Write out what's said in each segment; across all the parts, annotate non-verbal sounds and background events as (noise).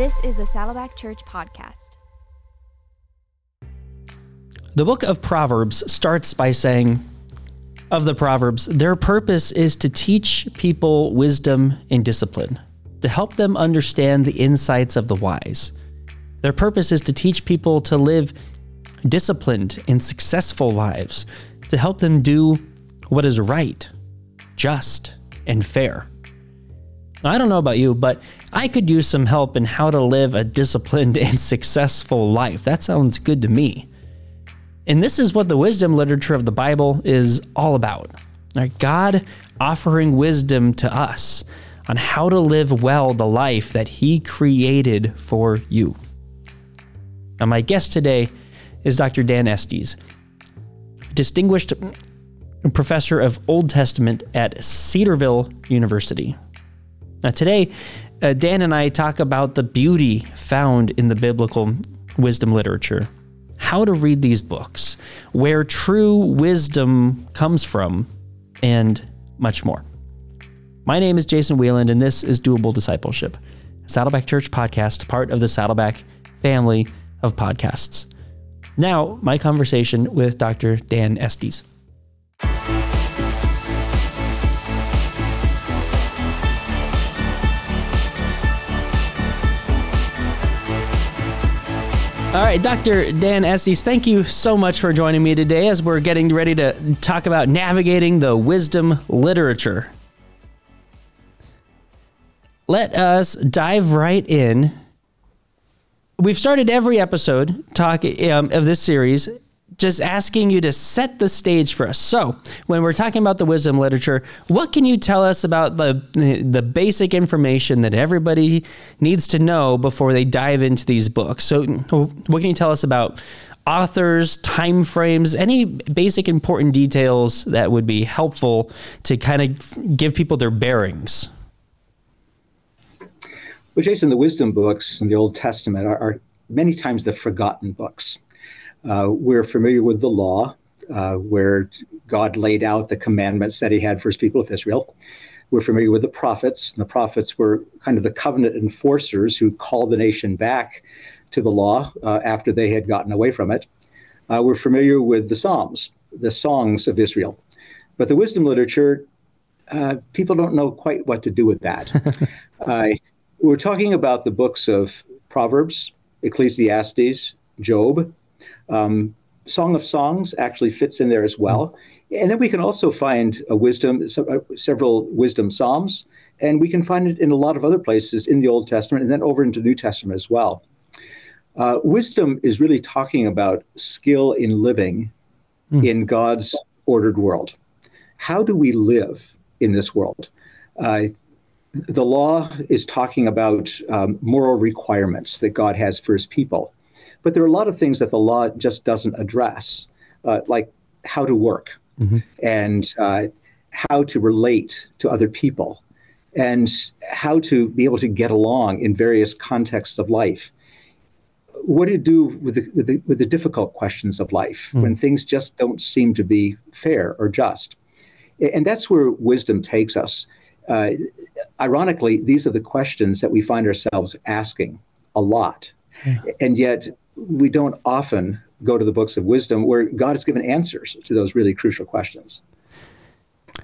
This is a Saddleback Church podcast. The book of Proverbs starts by saying, of the Proverbs, their purpose is to teach people wisdom and discipline, to help them understand the insights of the wise. Their purpose is to teach people to live disciplined and successful lives, to help them do what is right, just, and fair. I don't know about you, but I could use some help in how to live a disciplined (laughs) and successful life. That sounds good to me. And this is what the wisdom literature of the Bible is all about. God offering wisdom to us on how to live well the life that He created for you. Now, my guest today is Dr. Dan Estes, distinguished professor of Old Testament at Cedarville University. Now, today, uh, Dan and I talk about the beauty found in the biblical wisdom literature, how to read these books, where true wisdom comes from, and much more. My name is Jason Wieland, and this is Doable Discipleship, Saddleback Church podcast, part of the Saddleback family of podcasts. Now, my conversation with Dr. Dan Estes. All right, Dr. Dan Estes, thank you so much for joining me today as we're getting ready to talk about navigating the wisdom literature. Let us dive right in. We've started every episode talk um, of this series just asking you to set the stage for us. So, when we're talking about the wisdom literature, what can you tell us about the the basic information that everybody needs to know before they dive into these books? So, what can you tell us about authors, time frames, any basic important details that would be helpful to kind of give people their bearings? Well, Jason, the wisdom books in the Old Testament are, are many times the forgotten books. Uh, we're familiar with the law, uh, where God laid out the commandments that he had for his people of Israel. We're familiar with the prophets. The prophets were kind of the covenant enforcers who called the nation back to the law uh, after they had gotten away from it. Uh, we're familiar with the Psalms, the songs of Israel. But the wisdom literature, uh, people don't know quite what to do with that. (laughs) Uh, we're talking about the books of Proverbs, Ecclesiastes, Job, um, Song of Songs actually fits in there as well. And then we can also find a wisdom, uh, several wisdom psalms, and we can find it in a lot of other places in the Old Testament and then over into the New Testament as well. Uh, wisdom is really talking about skill in living mm. in God's ordered world. How do we live in this world? Uh, the law is talking about um, moral requirements that God has for his people. But there are a lot of things that the law just doesn't address, uh, like how to work mm-hmm. and uh, how to relate to other people and how to be able to get along in various contexts of life. What do you do with the, with the, with the difficult questions of life mm. when things just don't seem to be fair or just? And that's where wisdom takes us. Uh, ironically, these are the questions that we find ourselves asking a lot. Yeah. And yet, we don't often go to the books of wisdom where God has given answers to those really crucial questions.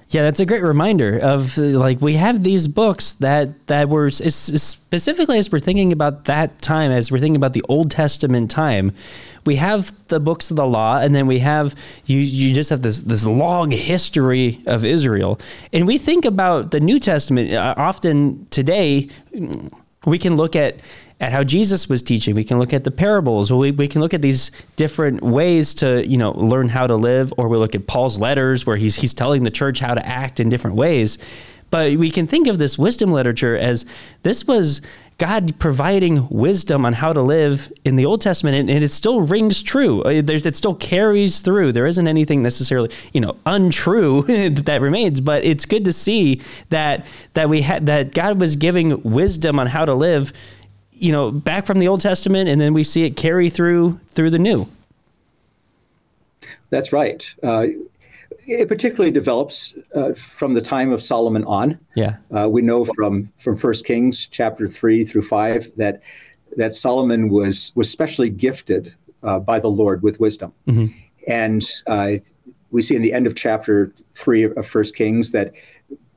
Yeah, that's a great reminder of like we have these books that that were specifically as we're thinking about that time, as we're thinking about the Old Testament time, we have the books of the law, and then we have you. You just have this this long history of Israel, and we think about the New Testament uh, often today. We can look at at how Jesus was teaching. We can look at the parables. We, we can look at these different ways to, you know, learn how to live, or we look at Paul's letters where he's he's telling the church how to act in different ways. But we can think of this wisdom literature as this was God providing wisdom on how to live in the Old Testament, and, and it still rings true. Uh, there's, it still carries through. There isn't anything necessarily, you know, untrue (laughs) that remains. But it's good to see that that we had that God was giving wisdom on how to live you know, back from the Old Testament, and then we see it carry through through the New. That's right. Uh, it particularly develops uh, from the time of Solomon on. Yeah. Uh, we know from from First Kings chapter three through five that that Solomon was was specially gifted uh, by the Lord with wisdom, mm-hmm. and uh, we see in the end of chapter three of First Kings that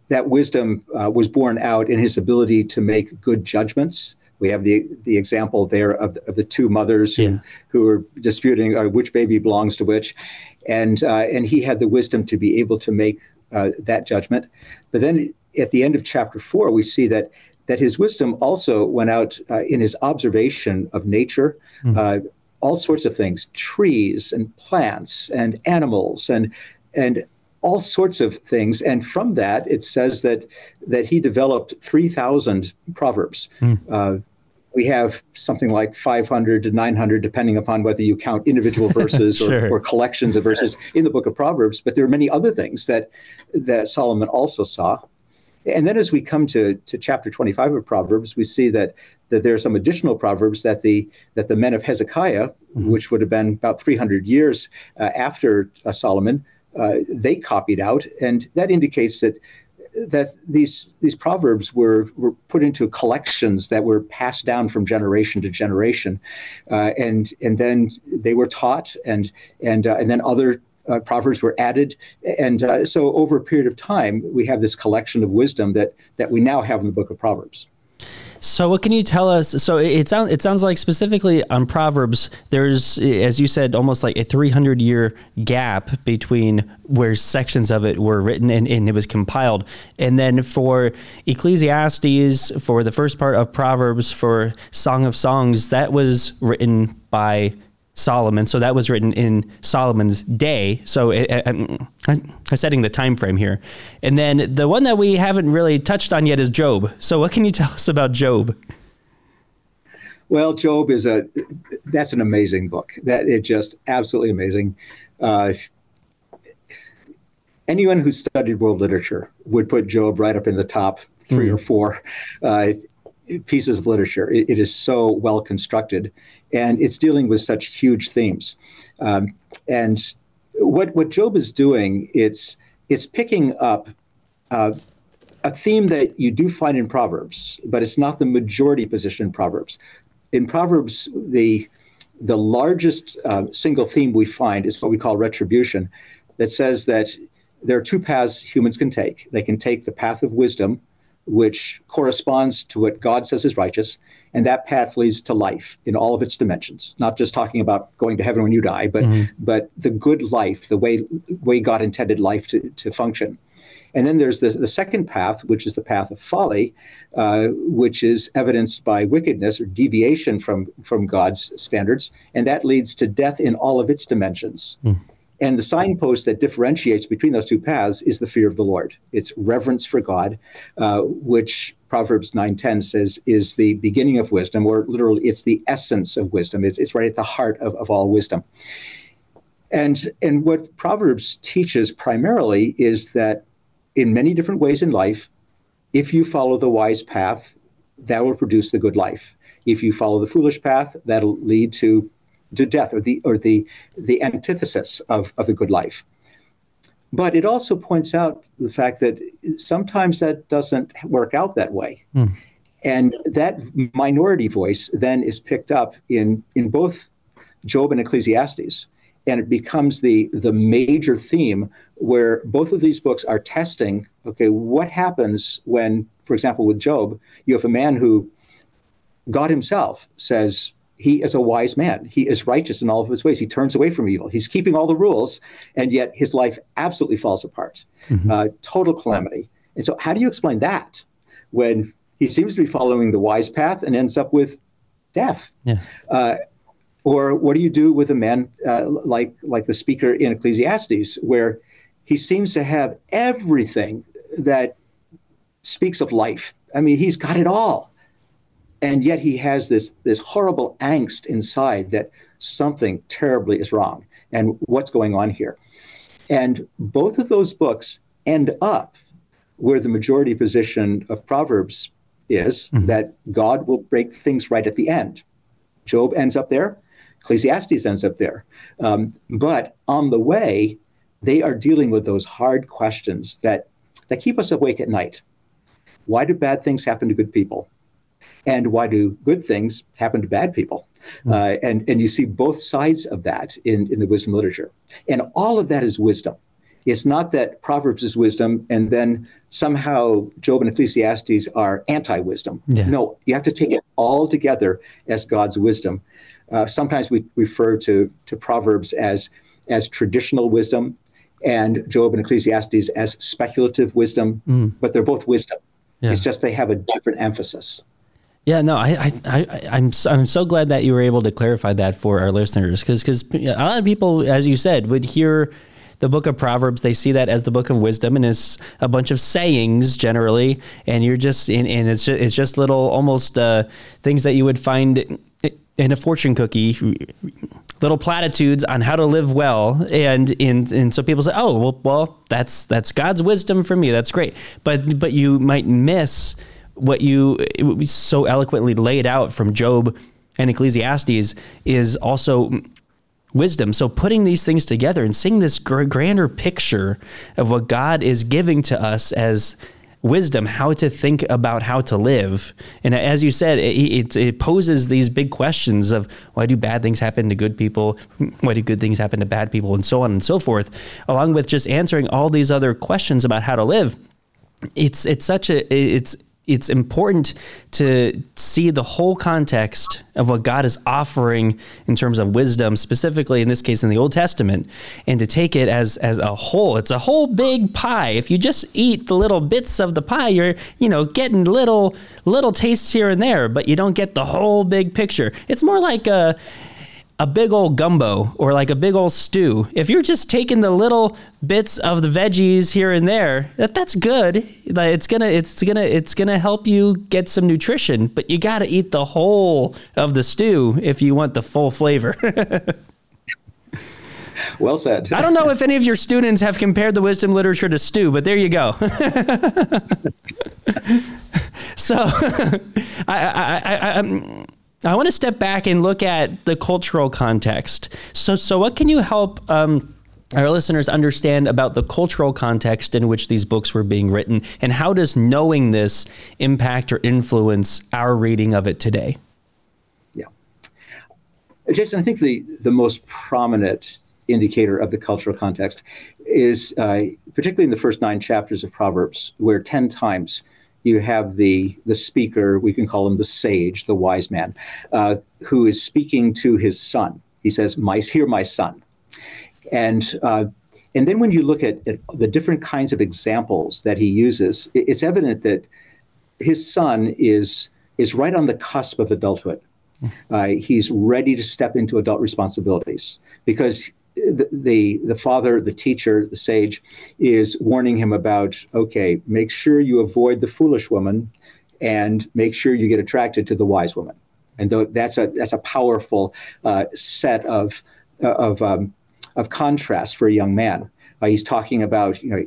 that wisdom uh, was born out in his ability to make good judgments. We have the the example there of, of the two mothers who, yeah. who were disputing uh, which baby belongs to which, and uh, and he had the wisdom to be able to make uh, that judgment. But then at the end of chapter four, we see that that his wisdom also went out uh, in his observation of nature. Mm-hmm. all sorts of things, trees and plants and animals and and all sorts of things. And from that, it says that that he developed three thousand proverbs. Mm. Uh, we have something like 500 to 900, depending upon whether you count individual (laughs) verses sure. or, or, collections of verses in the book of Proverbs. But there are many other things that that Solomon also saw. And then as we come to, to chapter 25 of Proverbs, we see that, that there are some additional proverbs that the that the men of Hezekiah, mm-hmm. which would have been about 300 years uh, after uh, Solomon, uh, they copied out, and that indicates that that these these proverbs were were put into collections that were passed down from generation to generation, uh, and and then they were taught, and and uh, and then other. Uh, proverbs were added, and uh, so over a period of time, we have this collection of wisdom that that we now have in the book of Proverbs. So what can you tell us? So it sounds it sounds like specifically on Proverbs, there's as you said, almost like a 300 year gap between where sections of it were written and, and it was compiled, and then for Ecclesiastes, for the first part of Proverbs, for Song of Songs, that was written by Solomon. So that was written in Solomon's day. So it, it, I'm setting the time frame here. And then the one that we haven't really touched on yet is Job. So what can you tell us about Job? Well, Job is a that's an amazing book. That it just absolutely amazing. Uh, anyone who studied world literature would put Job right up in the top 3 mm. or four uh, pieces of literature. It, it is so well constructed, and it's dealing with such huge themes. Um, and what what Job is doing, it's it's picking up. Uh, a theme that you do find in Proverbs, but it's not the majority position in Proverbs. In Proverbs, the the largest uh, single theme we find is what we call retribution, that says that there are two paths humans can take. They can take the path of wisdom, which corresponds to what God says is righteous, and that path leads to life in all of its dimensions. Not just talking about going to heaven when you die, but mm-hmm. but the good life, the way way God intended life to, to function. And then there's the, the second path, which is the path of folly, uh, which is evidenced by wickedness or deviation from, from God's standards, and that leads to death in all of its dimensions. Mm. And the signpost that differentiates between those two paths is the fear of the Lord. It's reverence for God, uh, which Proverbs 9:10 says is the beginning of wisdom, or literally it's the essence of wisdom. It's, it's right at the heart of, of all wisdom. And, and what Proverbs teaches primarily is that in many different ways in life, if you follow the wise path, that will produce the good life. If you follow the foolish path, that'll lead to to death or the or the the antithesis of, of the good life. But it also points out the fact that sometimes that doesn't work out that way. Mm. And that minority voice then is picked up in, in both Job and Ecclesiastes. And it becomes the, the major theme where both of these books are testing okay, what happens when, for example, with Job, you have a man who God himself says, he is a wise man. He is righteous in all of his ways. He turns away from evil. He's keeping all the rules, and yet his life absolutely falls apart. Mm-hmm. Uh, total calamity. And so, how do you explain that when he seems to be following the wise path and ends up with death? Yeah. Uh, or what do you do with a man uh, like like the speaker in Ecclesiastes, where he seems to have everything that speaks of life? I mean, he's got it all and yet he has this this horrible angst inside that something terribly is wrong and what's going on here and both of those books end up where the majority position of proverbs is mm-hmm. that god will break things right at the end job ends up there ecclesiastes ends up there um, but on the way they are dealing with those hard questions that, that keep us awake at night. Why do bad things happen to good people? And why do good things happen to bad people? Mm. Uh, and, and you see both sides of that in, in the wisdom literature. And all of that is wisdom. It's not that Proverbs is wisdom and then somehow Job and Ecclesiastes are anti wisdom. Yeah. No, you have to take it all together as God's wisdom. Uh, sometimes we refer to, to Proverbs as, as traditional wisdom and Job and Ecclesiastes as speculative wisdom, mm. but they're both wisdom. Yeah. It's just they have a different emphasis. Yeah, no, I, I, I, I'm, so, I'm so glad that you were able to clarify that for our listeners, because, because a lot of people, as you said, would hear the book of Proverbs, they see that as the book of wisdom, and it's a bunch of sayings generally, and you're just, and, and it's just, it's just little almost uh, things that you would find in a fortune cookie little platitudes on how to live well and in and so people say oh well well that's that's God's wisdom for me. That's great. But but you might miss what you so eloquently laid out from Job and Ecclesiastes is also wisdom. So putting these things together and seeing this grander picture of what God is giving to us as wisdom, how to think about how to live. And as you said, it, it, it, poses these big questions of why do bad things happen to good people? (laughs) Why do good things happen to bad people? And so on and so forth, along with just answering all these other questions about how to live. It's it's such a it's it's important to see the whole context of what God is offering in terms of wisdom, specifically in this case in the Old Testament, and to take it as as a whole. It's a whole big pie. If you just eat the little bits of the pie, you're you know getting little little tastes here and there, but you don't get the whole big picture. It's more like a a big old gumbo or like a big old stew, if you're just taking the little bits of the veggies here and there, that that's good. It's gonna it's gonna it's gonna help you get some nutrition, but you got to eat the whole of the stew if you want the full flavor. (laughs) well said. I don't know if any of your students have compared the wisdom literature to stew, but there you go. (laughs) so, (laughs) I, I, I, I um, I want to step back and look at the cultural context. So, so what can you help um, our listeners understand about the cultural context in which these books were being written, and how does knowing this impact or influence our reading of it today? Yeah, Jason, I think the the most prominent indicator of the cultural context is uh, particularly in the first nine chapters of Proverbs, where ten times you have the the speaker we can call him the sage the wise man uh, who is speaking to his son. He says my hear my son. And uh, and then when you look at, at, the different kinds of examples that he uses it's evident that his son is is right on the cusp of adulthood. Uh, he's ready to step into adult responsibilities because the, the, the father, the teacher, the sage, is warning him about okay, make sure you avoid the foolish woman, and make sure you get attracted to the wise woman. And th- that's a that's a powerful uh, set of uh, of um, of contrast for a young man. Uh, he's talking about you know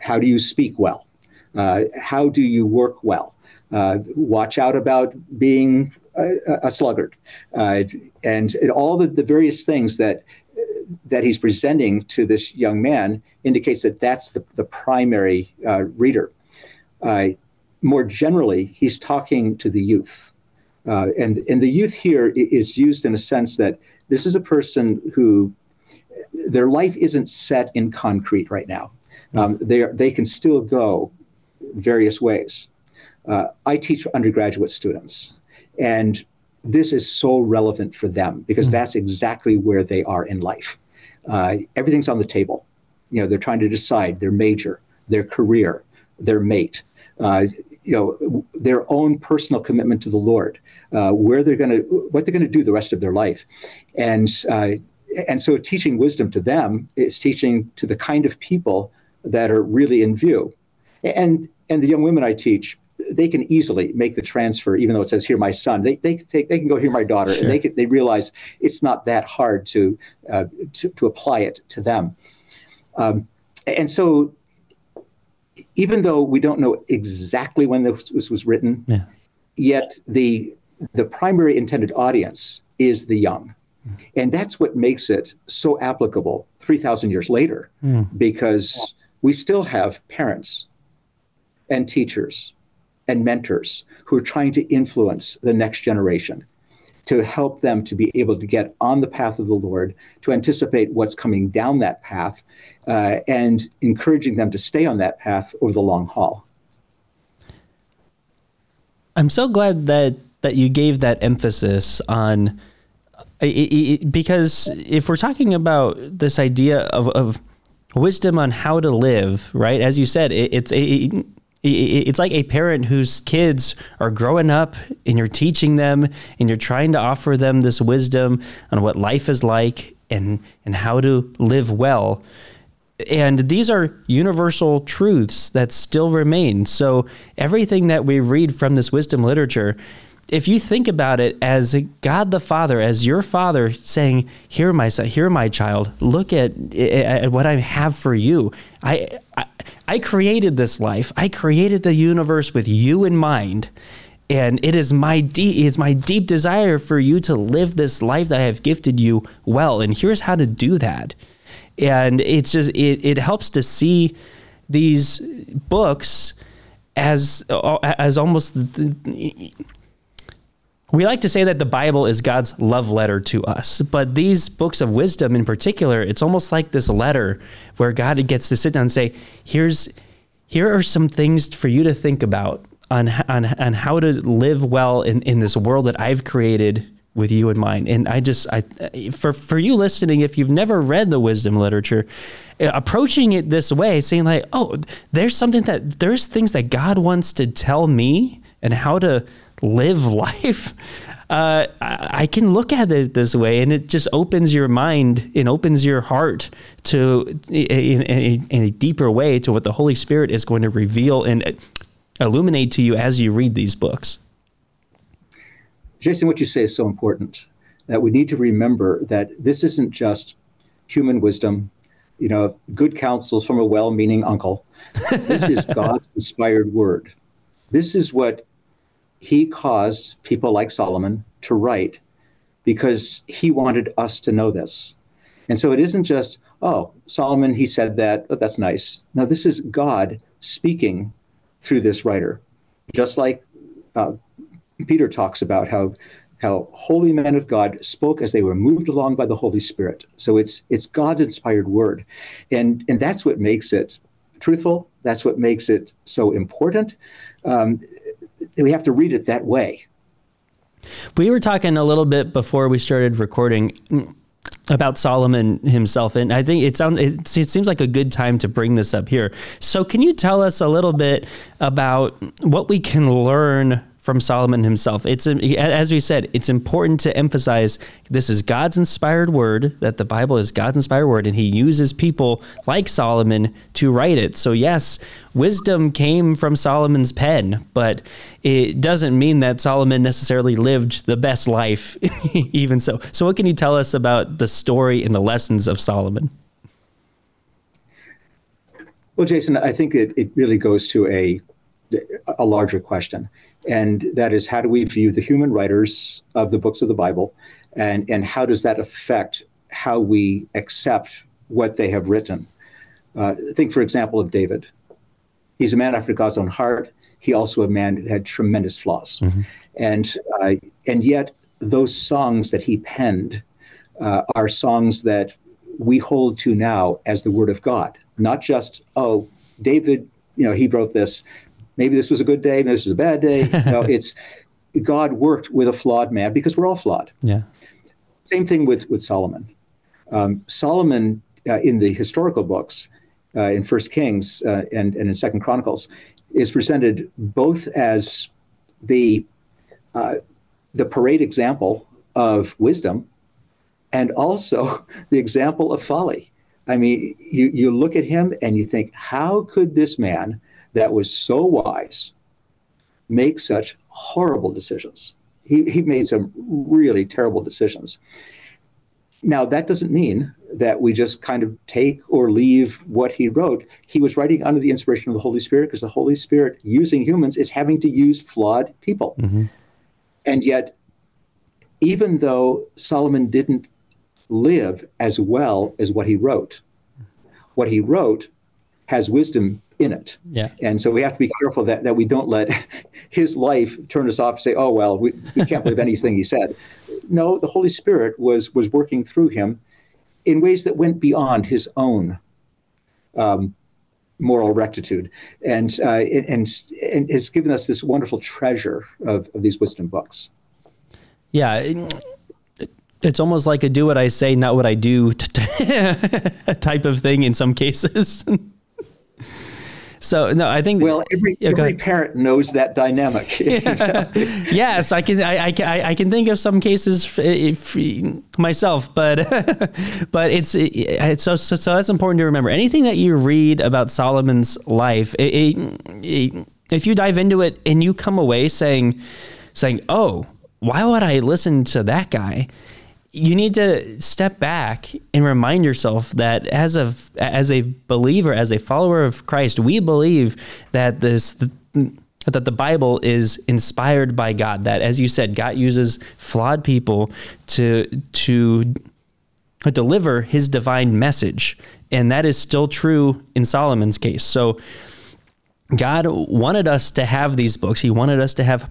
how do you speak well, uh, how do you work well. Uh, watch out about being a, a sluggard, uh, and, and all the, the various things that that he's presenting to this young man indicates that that's the, the primary uh, reader. Uh, more generally, he's talking to the youth. Uh, and, and the youth here is used in a sense that this is a person who their life isn't set in concrete right now. Um, they, are, they can still go various ways. Uh, I teach undergraduate students, and this is so relevant for them because mm. that's exactly where they are in life. Uh, everything's on the table. You know, they're trying to decide their major, their career, their mate, uh, you know, their own personal commitment to the Lord, uh, where they're going to, what they're going to do the rest of their life, and uh, and so teaching wisdom to them is teaching to the kind of people that are really in view, and and the young women I teach they can easily make the transfer, even though it says "Hear my son." They they can take they can go "Hear my daughter," sure. and they can, they realize it's not that hard to uh, to, to apply it to them. Um, and so, even though we don't know exactly when this, this was written, yeah. yet the the primary intended audience is the young. And that's what makes it so applicable 3,000 years later, because we still have parents and teachers and mentors who are trying to influence the next generation to help them to be able to get on the path of the Lord, to anticipate what's coming down that path, uh, and encouraging them to stay on that path over the long haul. I'm so glad that that you gave that emphasis on it, it, because if we're talking about this idea of, of wisdom on how to live, right? As you said, it, it's a it's like a parent whose kids are growing up and you're teaching them and you're trying to offer them this wisdom on what life is like and and how to live well. And these are universal truths that still remain. So everything that we read from this wisdom literature if you think about it as God the Father, as your Father saying, "Here, my son, here, my child, look at, at what I have for you. I, I, I created this life. I created the universe with you in mind." And it is my deep, it's my deep desire for you to live this life that I have gifted you well. And here's how to do that. And it's just it, it helps to see these books as as almost we like to say that the Bible is God's love letter to us, but these books of wisdom in particular, it's almost like this letter where God gets to sit down and say, "Here's here are some things for you to think about on on, on how to live well in, in this world that I've created with you in mind." And I just I for for you listening, if you've never read the wisdom literature, eh, approaching it this way, saying like, "Oh, there's something that there's things that God wants to tell me and how to live (laughs) life, uh, I can look at it this way, and it just opens your mind and opens your heart to in, in, in, a deeper way to what the Holy Spirit is going to reveal and illuminate to you as you read these books. Jason, what you say is so important that we need to remember that this isn't just human wisdom, you know, good counsels from a well-meaning uncle. This is (laughs) God's inspired word. This is what he caused people like Solomon to write because he wanted us to know this. And so it isn't just, oh, Solomon, he said that, oh, that's nice. No, this is God speaking through this writer. Just like uh, Peter talks about how how holy men of God spoke as they were moved along by the Holy Spirit. So it's it's God's inspired word. And and that's what makes it truthful. That's what makes it so important. Um, we have to read it that way. We were talking a little bit before we started recording about Solomon himself, and I think it sounds it, seems like a good time to bring this up here. So, can you tell us a little bit about what we can learn from Solomon himself. It's as we said, it's important to emphasize this is God's inspired word, that the Bible is God's inspired word, and he uses people like Solomon to write it. So yes, wisdom came from Solomon's pen, but it doesn't mean that Solomon necessarily lived the best life (laughs) even so. So what can you tell us about the story and the lessons of Solomon? Well, Jason, I think it, it really goes to a a larger question and that is how do we view the human writers of the books of the Bible, and and how does that affect how we accept what they have written? Uh, think, for example, of David. He's a man after God's own heart. He also a man who had tremendous flaws, mm-hmm. and uh, and yet those songs that he penned uh, are songs that we hold to now as the word of God, not just oh David, you know, he wrote this maybe this was a good day, maybe this was a bad day. (laughs) no, it's God worked with a flawed man because we're all flawed. Yeah. Same thing with with Solomon. Um, Solomon uh, in the historical books, uh, in First Kings uh, and and in Second Chronicles, is presented both as the uh, the parade example of wisdom, and also (laughs) the example of folly. I mean, you you look at him and you think, how could this man? That was so wise make such horrible decisions. He, he made some really terrible decisions. Now, that doesn't mean that we just kind of take or leave what he wrote. He was writing under the inspiration of the Holy Spirit because the Holy Spirit, using humans, is having to use flawed people. Mm-hmm. And yet, even though Solomon didn't live as well as what he wrote. What he wrote has wisdom in it. Yeah. And so we have to be careful that, that we don't let (laughs) his life turn us off and say, oh, well, we, we can't believe anything he said. No, the Holy Spirit was, was working through him in ways that went beyond his own um, moral rectitude and, uh, and, and has given us this wonderful treasure of, of these wisdom books. Yeah. it's almost like a do what I say, not what I do (laughs) type of thing in some cases. (laughs) So no, I think well, every, yeah, every parent knows that dynamic. yeah. (laughs) (laughs) yes, I can. I, I, I can think of some cases eh, if, myself, but (laughs) but it's eh, it's so, so, so that's important to remember. Anything that you read about Solomon's life, it, it, if you dive into it and you come away saying saying, "Oh, why would I listen to that guy?" You need to step back and remind yourself that as a as a believer, as a follower of Christ, we believe that this that the Bible is inspired by God. That, as you said, God uses flawed people to to deliver His divine message, and that is still true in Solomon's case. So. God wanted us to have these books. He wanted us to have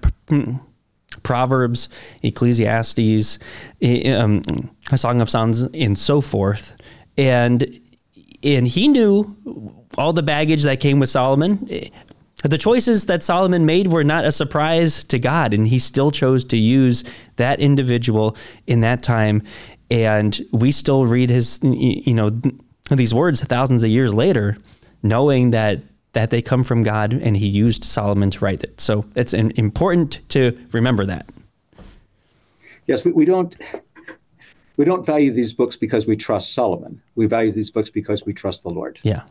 Proverbs, Ecclesiastes, um, Song of Songs, and so forth. And and he knew all the baggage that came with Solomon. The choices that Solomon made were not a surprise to God, and he still chose to use that individual in that time. And we still read his, you know, these words thousands of years later, knowing that that they come from God and he used Solomon to write it. So it's an, important to remember that. Yes, we, we don't we don't value these books because we trust Solomon. We value these books because we trust the Lord. Yeah.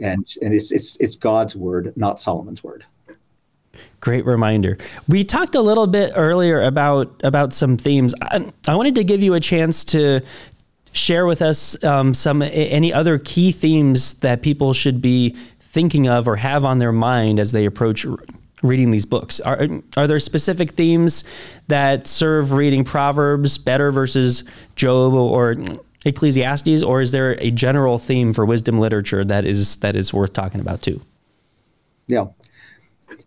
And and it's it's it's God's word, not Solomon's word. Great reminder. We talked a little bit earlier about about some themes. I, I wanted to give you a chance to share with us um, some any other key themes that people should be thinking of or have on their mind as they approach reading these books? Are, are there specific themes that serve reading Proverbs better versus Job or Ecclesiastes, or is there a general theme for wisdom literature that is that is worth talking about too? Yeah,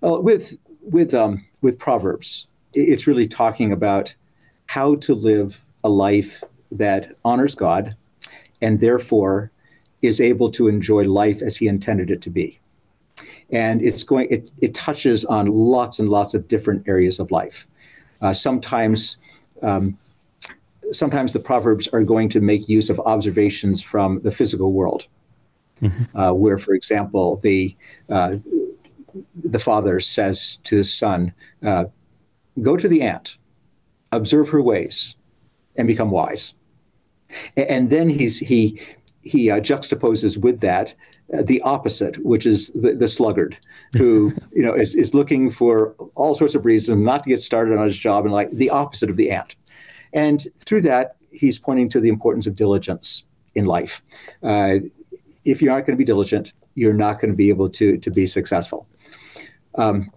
well, with with um, with Proverbs, it's really talking about how to live a life that honors God, and therefore is able to enjoy life as he intended it to be. And it's going, it, it touches on lots and lots of different areas of life. Uh, sometimes, um, sometimes the proverbs are going to make use of observations from the physical world, mm-hmm. uh, where, for example, the uh, the father says to his son, uh, "Go to the ant, observe her ways, and become wise." And then he's he he uh, juxtaposes with that uh, the opposite, which is the, the sluggard, who (laughs) you know is, is looking for all sorts of reasons not to get started on his job, and like the opposite of the ant. And through that, he's pointing to the importance of diligence in life. Uh, if you aren't going to be diligent, you're not going to be able to to be successful. Um,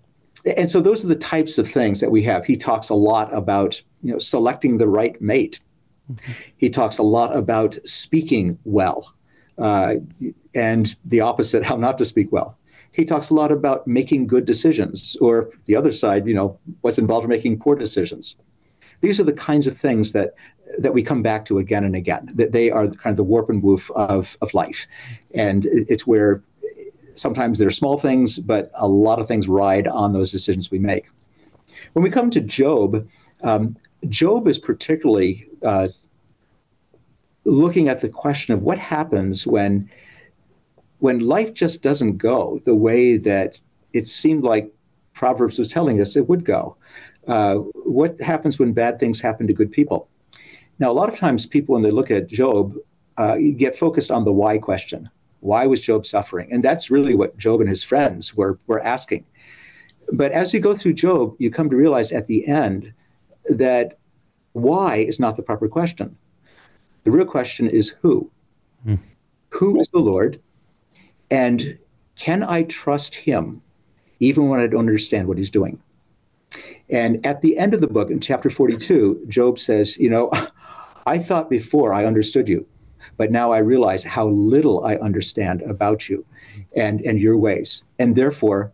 and so those are the types of things that we have. He talks a lot about you know selecting the right mate he talks a lot about speaking well uh, and the opposite, (laughs) how not to speak well. He talks a lot about making good decisions, or the other side, you know, what's involved in making poor decisions. These are the kinds of things that that we come back to again and again. That they are kind of the warp and woof of, of life, and it's where sometimes they're small things, but a lot of things ride on those decisions we make. When we come to Job, um, Job is particularly uh, looking at the question of what happens when when life just doesn't go the way that it seemed like Proverbs was telling us it would go. Uh, what happens when bad things happen to good people? Now, a lot of times, people when they look at Job, uh, get focused on the why question. Why was Job suffering? And that's really what Job and his friends were were asking. But as you go through Job, you come to realize at the end that why is not the proper question. The real question is who? Mm. Who is the Lord? And can I trust him even when I don't understand what he's doing? And at the end of the book, in chapter 42, Job says, You know, (laughs) I thought before I understood you, but now I realize how little I understand about you and, and your ways. And therefore,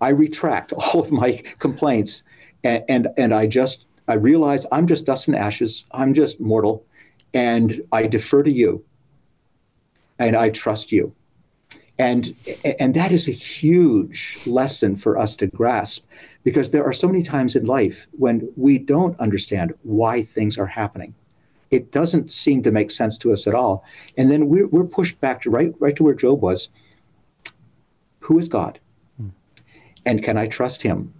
I retract (laughs) all of my complaints and, and, and I just I realize I'm just dust and ashes. I'm just mortal, and I defer to you, and I trust you, and and that is a huge lesson for us to grasp, because there are so many times in life when we don't understand why things are happening. It doesn't seem to make sense to us at all, and then we're, we're pushed back to right right to where Job was. Who is God? Hmm. And can I trust him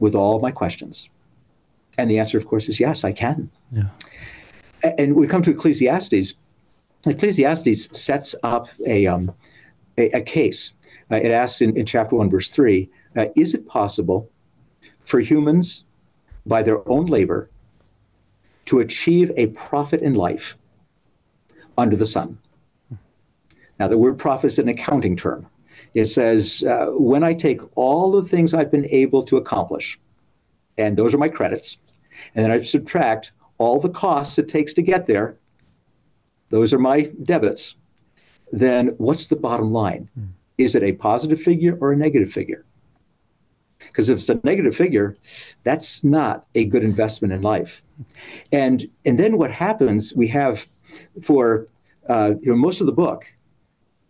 with all my questions? And the answer, of course, is yes, I can. Yeah. And we come to Ecclesiastes. Ecclesiastes sets up a, um, a, a, case. Uh, it asks in, in, chapter 1, verse 3 uh, Is it possible for humans, by their own labor, to achieve a profit in life under the sun? Now, the word profit is an accounting term. It says, uh, when I take all the things I've been able to accomplish, and those are my credits, and then I subtract all the costs it takes to get there, those are my debits, then what's the bottom line? Mm. Is it a positive figure or a negative figure? Because if it's a negative figure, that's not a good investment in life. And and then what happens? We have for uh, you know most of the book,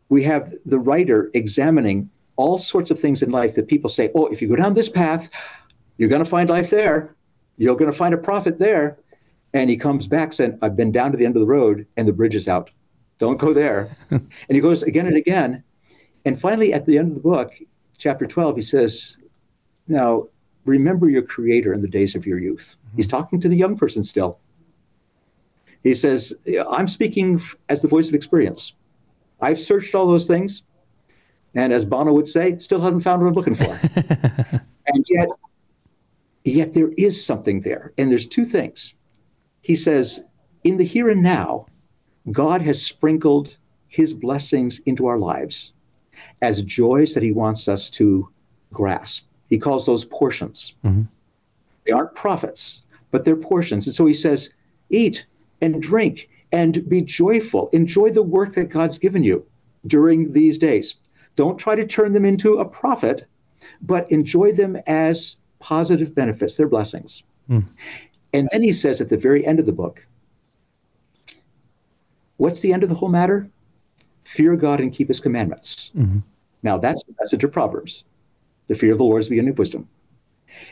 we have the writer examining all sorts of things in life that people say, oh, if you go down this path, you're going to find life there. You're going to find a profit there. And he comes back saying, I've been down to the end of the road and the bridge is out. Don't go there. (laughs) and he goes again and again. And finally, at the end of the book, chapter 12, he says, Now remember your creator in the days of your youth. Mm-hmm. He's talking to the young person still. He says, I'm speaking as the voice of experience. I've searched all those things. And as Bono would say, still haven't found what I'm looking for. (laughs) and yet, Yet there is something there. And there's two things. He says, in the here and now, God has sprinkled his blessings into our lives as joys that he wants us to grasp. He calls those portions. Mm-hmm. They aren't profits, but they're portions. And so he says, eat and drink and be joyful. Enjoy the work that God's given you during these days. Don't try to turn them into a profit, but enjoy them as positive benefits, they're blessings. Mm. And then he says at the very end of the book, what's the end of the whole matter? Fear God and keep his commandments. Mm-hmm. Now that's the message of Proverbs. The fear of the Lord is the beginning of wisdom.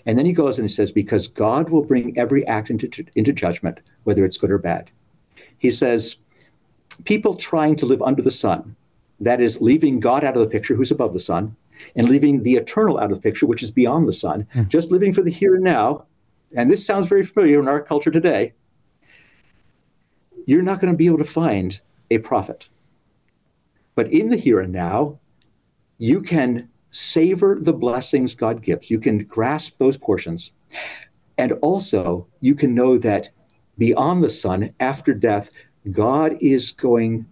And then he goes and he says, because God will bring every act into, into judgment, whether it's good or bad. He says, people trying to live under the sun, that is, leaving God out of the picture, who's above the sun, and leaving the eternal out of the picture, which is beyond the sun, mm. just living for the here and now. And this sounds very familiar in our culture today. You're not going to be able to find a profit. But in the here and now, you can savor the blessings God gives. You can grasp those portions. And also, you can know that beyond the sun, after death, God is going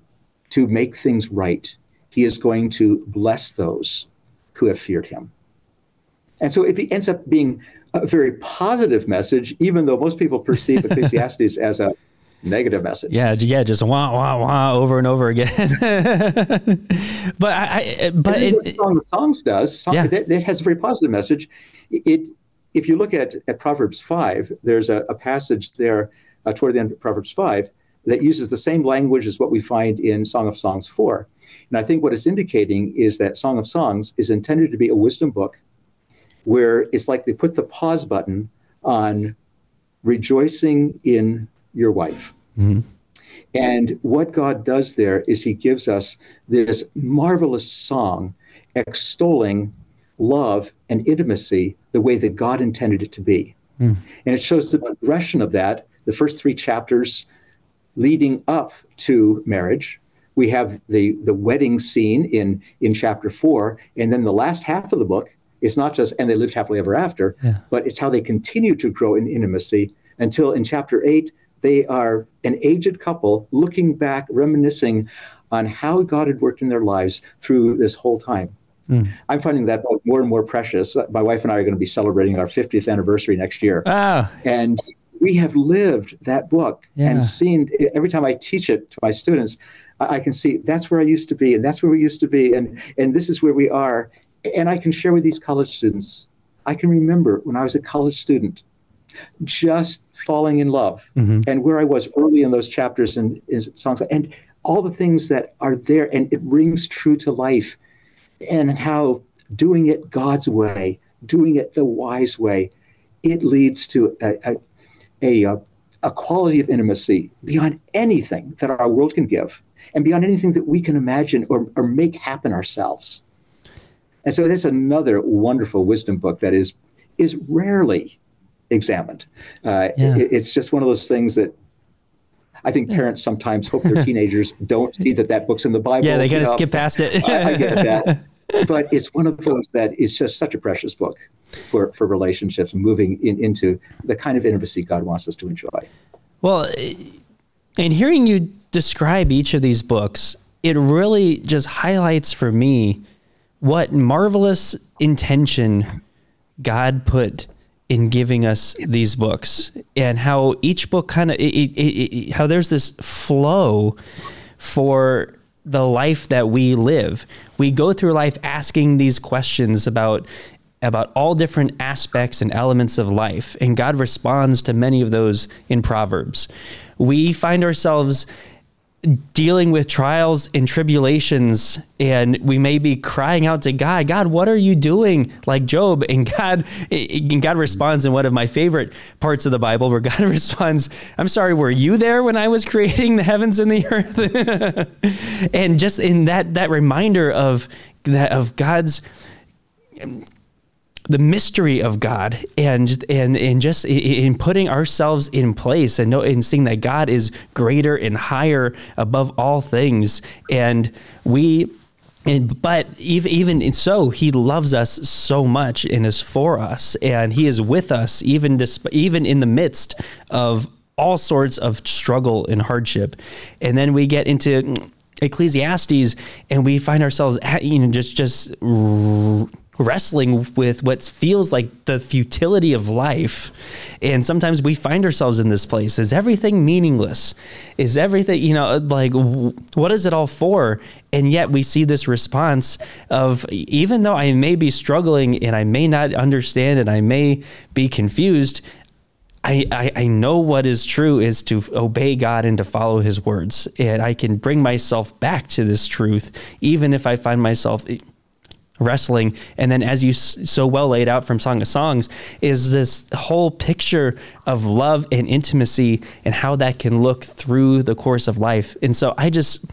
to make things right. He is going to bless those who have feared him. And so it ends up being a very positive message, even though most people perceive (laughs) Ecclesiastes as a negative message. Yeah, yeah, just wah wah wah over and over again. (laughs) but I, I but it, Song of Songs does. Song, yeah. it, it, has a very positive message. It, if you look at at Proverbs five, there's a, a passage there uh, toward the end of Proverbs five that uses the same language as what we find in Song of Songs 4. And I think what it's indicating is that Song of Songs is intended to be a wisdom book where it's like they put the pause button on rejoicing in your wife. Mm-hmm. And what God does there is He gives us this marvelous song extolling love and intimacy the way that God intended it to be. Mm. And it shows the progression of that. The first three chapters leading up to marriage. We have the, the wedding scene in, in chapter four. And then the last half of the book is not just, and they lived happily ever after, yeah. but it's how they continue to grow in intimacy until in chapter eight, they are an aged couple looking back, reminiscing on how God had worked in their lives through this whole time. Mm. I'm finding that more and more precious. My wife and I are going to be celebrating our 50th anniversary next year. Ah. And we have lived that book Yeah. and seen every time I teach it to my students, I I can see that's where I used to be, and that's where we used to be, and and this is where we are. And I can share with these college students. I can remember when I was a college student, just falling in love, mm-hmm. and where I was early in those chapters and songs, and all the things that are there, and it rings true to life, and how doing it God's way, doing it the wise way, it leads to a, a, a, uh, a quality of intimacy beyond anything that our world can give and beyond anything that we can imagine or, or make happen ourselves. And so that's another wonderful wisdom book that is is rarely examined. Uh, Yeah. it- it's just one of those things that I think parents sometimes hope their teenagers don't see that that book's in the Bible. Yeah, they got to skip past it. I, I get that. (laughs) But it's one of those that is just such a precious book for, for relationships moving in, into the kind of intimacy God wants us to enjoy. Well, and hearing you describe each of these books, it really just highlights for me what marvelous intention God put in giving us these books and how each book kind of how there's this flow for the life that we live. We go through life asking these questions about about all different aspects and elements of life and God responds to many of those in Proverbs. We find ourselves dealing with trials and tribulations and we may be crying out to God, God, what are you doing? Like Job and God and God responds in one of my favorite parts of the Bible where God (laughs) responds, I'm sorry, were you there when I was creating the heavens and the earth? (laughs) and just in that that reminder of that of God's the mystery of God and and and just in putting ourselves in place and know and seeing that God is greater and higher above all things. And we and but even even so he loves us so much and is for us. And he is with us even disp- even in the midst of all sorts of struggle and hardship. And then we get into Ecclesiastes and we find ourselves at, you know just just wrestling with what feels like the futility of life. And sometimes we find ourselves in this place. Is everything meaningless? Is everything, you know, like, what is it all for? And yet we see this response of even though I may be struggling and I may not understand and I may be confused, I, I, know what is true is to obey God and to follow his words. And I can bring myself back to this truth, even if I find myself wrestling. And then as you s- so well laid out from song of songs is this whole picture of love and intimacy and how that can look through the course of life. And so i just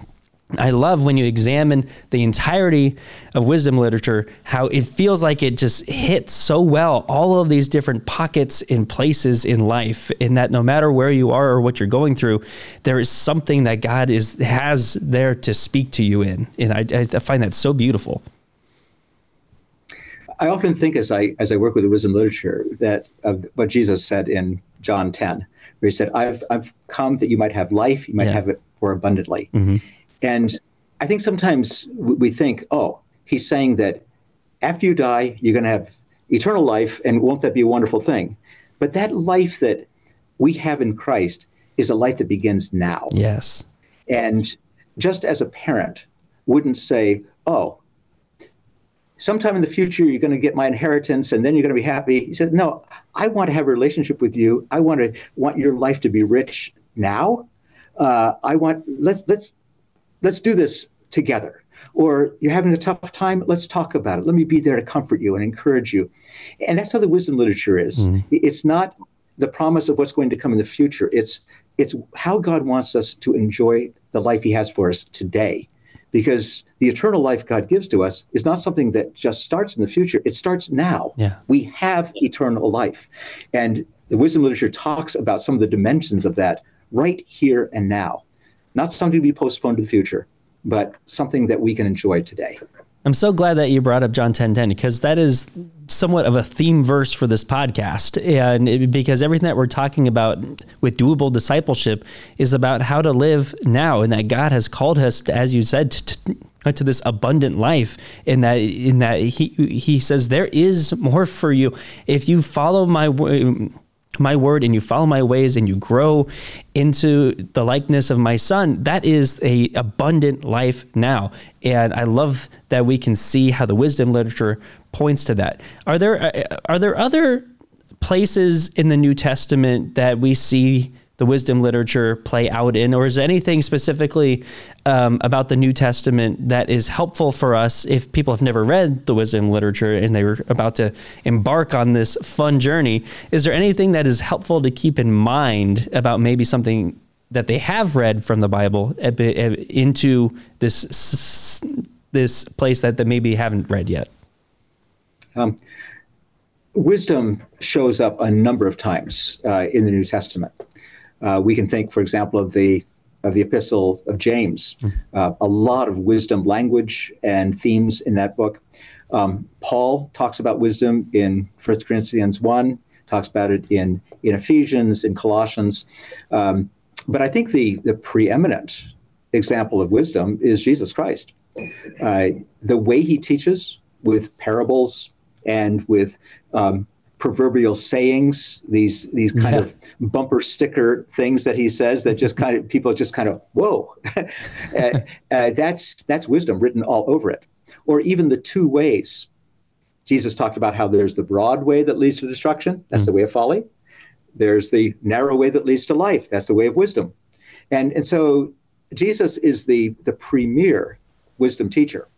I love when you examine the entirety of wisdom literature, how it feels like it just hits so well all of these different pockets and places in life, in that no matter where you are or what you're going through, there is something that God is has there to speak to you in, and I, I find that so beautiful. I often think as I as I work with the wisdom literature that of what Jesus said in John 10, where he said, I've I've come that you might have life, you might Yeah. have it more abundantly. Mm-hmm. And I think sometimes we think, oh, he's saying that after you die, you're going to have eternal life, and won't that be a wonderful thing? But that life that we have in Christ is a life that begins now. Yes. And just as a parent wouldn't say, oh, sometime in the future you're going to get my inheritance and then you're going to be happy. He said, no, I want to have a relationship with you. I want to want your life to be rich now. Uh, I want let's let's let's do this together. Or you're having a tough time, let's talk about it. Let me be there to comfort you and encourage you. And that's how the wisdom literature is. It's not the promise of what's going to come in the future. It's it's how God wants us to enjoy the life he has for us today. Because the eternal life God gives to us is not something that just starts in the future. It starts now. Yeah. We have eternal life. And the wisdom literature talks about some of the dimensions of that right here and now. Not something to be postponed to the future, but something that we can enjoy today. I'm so glad that you brought up John 10:10 because that is somewhat of a theme verse for this podcast. And it, because everything that we're talking about with doable discipleship is about how to live now and that God has called us to, as you said to, to, to this abundant life in that in that he he says there is more for you. If you follow my w- my word and you follow my ways and you grow into the likeness of my son that is a abundant life now. And i love that we can see how the wisdom literature points to that. Are there uh, are there other places in the new testament that we see the wisdom literature play out in, or is there anything specifically um, about the New Testament that is helpful for us if people have never read the wisdom literature and they were about to embark on this fun journey? Is there anything that is helpful to keep in mind about maybe something that they have read from the Bible into this this place that they maybe haven't read yet? Um, wisdom shows up a number of times uh, in the New Testament. Uh, we can think, for example, of the of the Epistle of James, hmm. uh, a lot of wisdom language and themes in that book. Um, Paul talks about wisdom in 1 Corinthians 1, talks about it in, in Ephesians, in Colossians. Um, but I think the, the preeminent example of wisdom is Jesus Christ. Uh, the way he teaches with parables and with um, proverbial sayings, these these kind yeah. of bumper sticker things that he says that just kind of people just kind of whoa, (laughs) uh, uh, that's that's wisdom written all over it. Or even the two ways. Jesus talked about how there's the broad way that leads to destruction. That's mm. the way of folly. There's the narrow way that leads to life. That's the way of wisdom. And and so Jesus is the the premier wisdom teacher.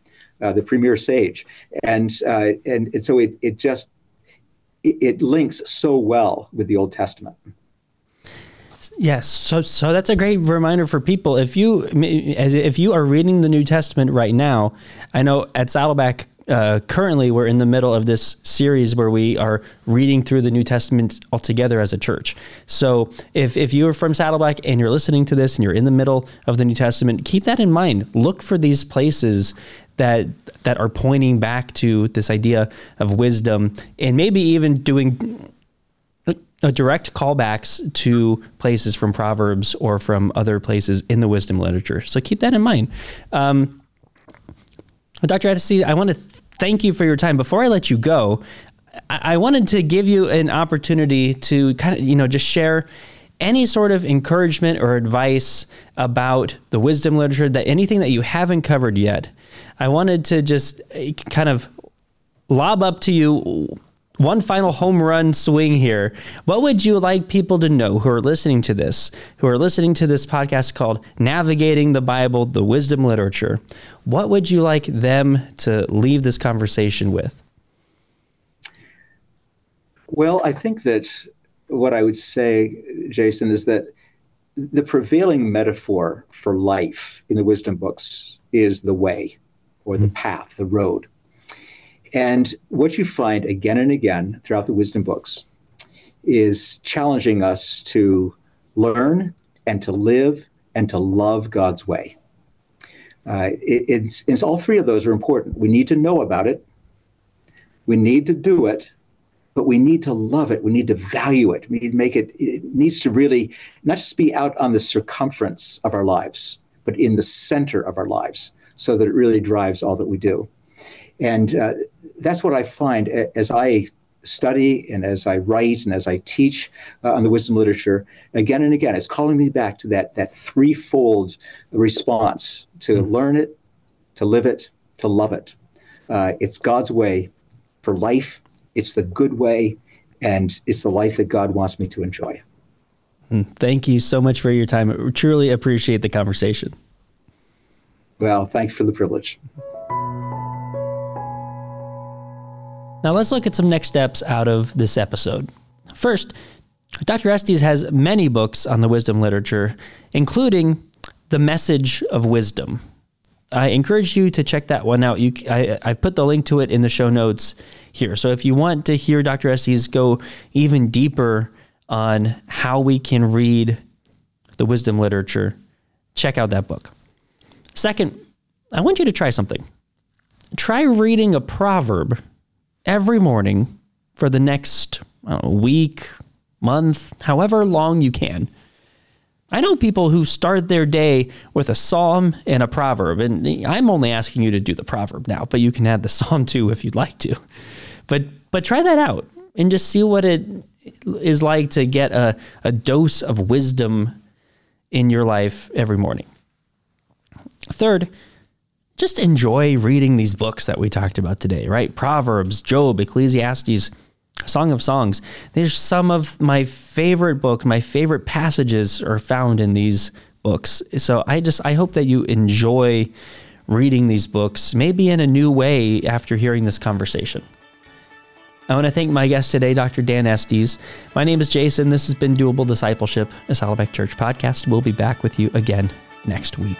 Uh, the premier sage, and uh, and and so it it just it, it links so well with the Old Testament. Yes, so so that's a great reminder for people. If you if you are reading the New Testament right now, I know at Saddleback uh, currently we're in the middle of this series where we are reading through the New Testament altogether as a church. So if if you are from Saddleback and you're listening to this and you're in the middle of the New Testament, keep that in mind. Look for these places that that are pointing back to this idea of wisdom and maybe even doing direct callbacks to places from Proverbs or from other places in the wisdom literature. So keep that in mind. Um, Dr. Estes, I want to thank you for your time. Before I let you go, I, I wanted to give you an opportunity to kind of, you know, just share any sort of encouragement or advice about the wisdom literature that anything that you haven't covered yet I wanted to just uh, kind of lob up to you one final home run swing here. What would you like people to know who are listening to this, who are listening to this podcast called Navigating the Bible, the Wisdom Literature? What would you like them to leave this conversation with? Well, I think that what I would say, Jason, is that the prevailing metaphor for life in the wisdom books is the way or the hmm. path, the road. And what you find again and again throughout the wisdom books is challenging us to learn and to live and to love God's way. Uh, it, it's, it's all three of those are important. We need to know about it, we need to do it, but we need to love it. We need to value it. We need to make it, it needs to really not just be out on the circumference of our lives, but in the center of our lives so that it really drives all that we do. And uh, that's what I find as I study and as I write and as I teach uh, on the wisdom literature again and again. It's calling me back to that that threefold response to mm-hmm. learn it, to live it, to love it. Uh, it's God's way for life. It's the good way, and it's the life that God wants me to enjoy. Mm, thank you so much for your time. I truly appreciate the conversation. Well, thanks for the privilege. Now let's look at some next steps out of this episode. First, Dr. Estes has many books on the wisdom literature, including The Message of Wisdom. I encourage you to check that one out. You, I, I've put the link to it in the show notes here. So if you want to hear Dr. Estes go even deeper on how we can read the wisdom literature, check out that book. Second, I want you to try something. Try reading a proverb every morning for the next know, week, month, however long you can. I know people who start their day with a psalm and a proverb, and I'm only asking you to do the proverb now, but you can add the (laughs) psalm too if you'd like to. But but try that out and just see what it is like to get a, a dose of wisdom in your life every morning. Third, just enjoy reading these books that we talked about today, right? Proverbs, Job, Ecclesiastes, Song of Songs. There's some of my favorite books, my favorite passages are found in these books. So I just I hope that you enjoy reading these books, maybe in a new way after hearing this conversation. I want to thank my guest today, Dr. Dan Estes. My name is Jason. This has been Doable Discipleship, a Saddleback Church podcast. We'll be back with you again next week.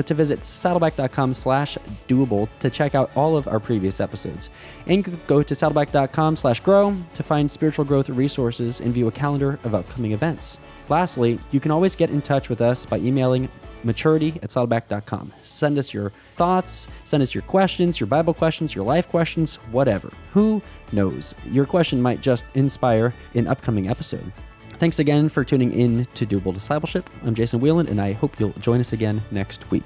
to visit saddleback.com slash doable to check out all of our previous episodes. And go to saddleback.com slash grow to find spiritual growth resources and view a calendar of upcoming events. Lastly, you can always get in touch with us by emailing maturity at saddleback.com. Send us your thoughts, send us your questions, your Bible questions, your life questions, whatever. Who knows? Your question might just inspire an upcoming episode. Thanks again for tuning in to Doable Discipleship. I'm Jason Wieland, and I hope you'll join us again next week.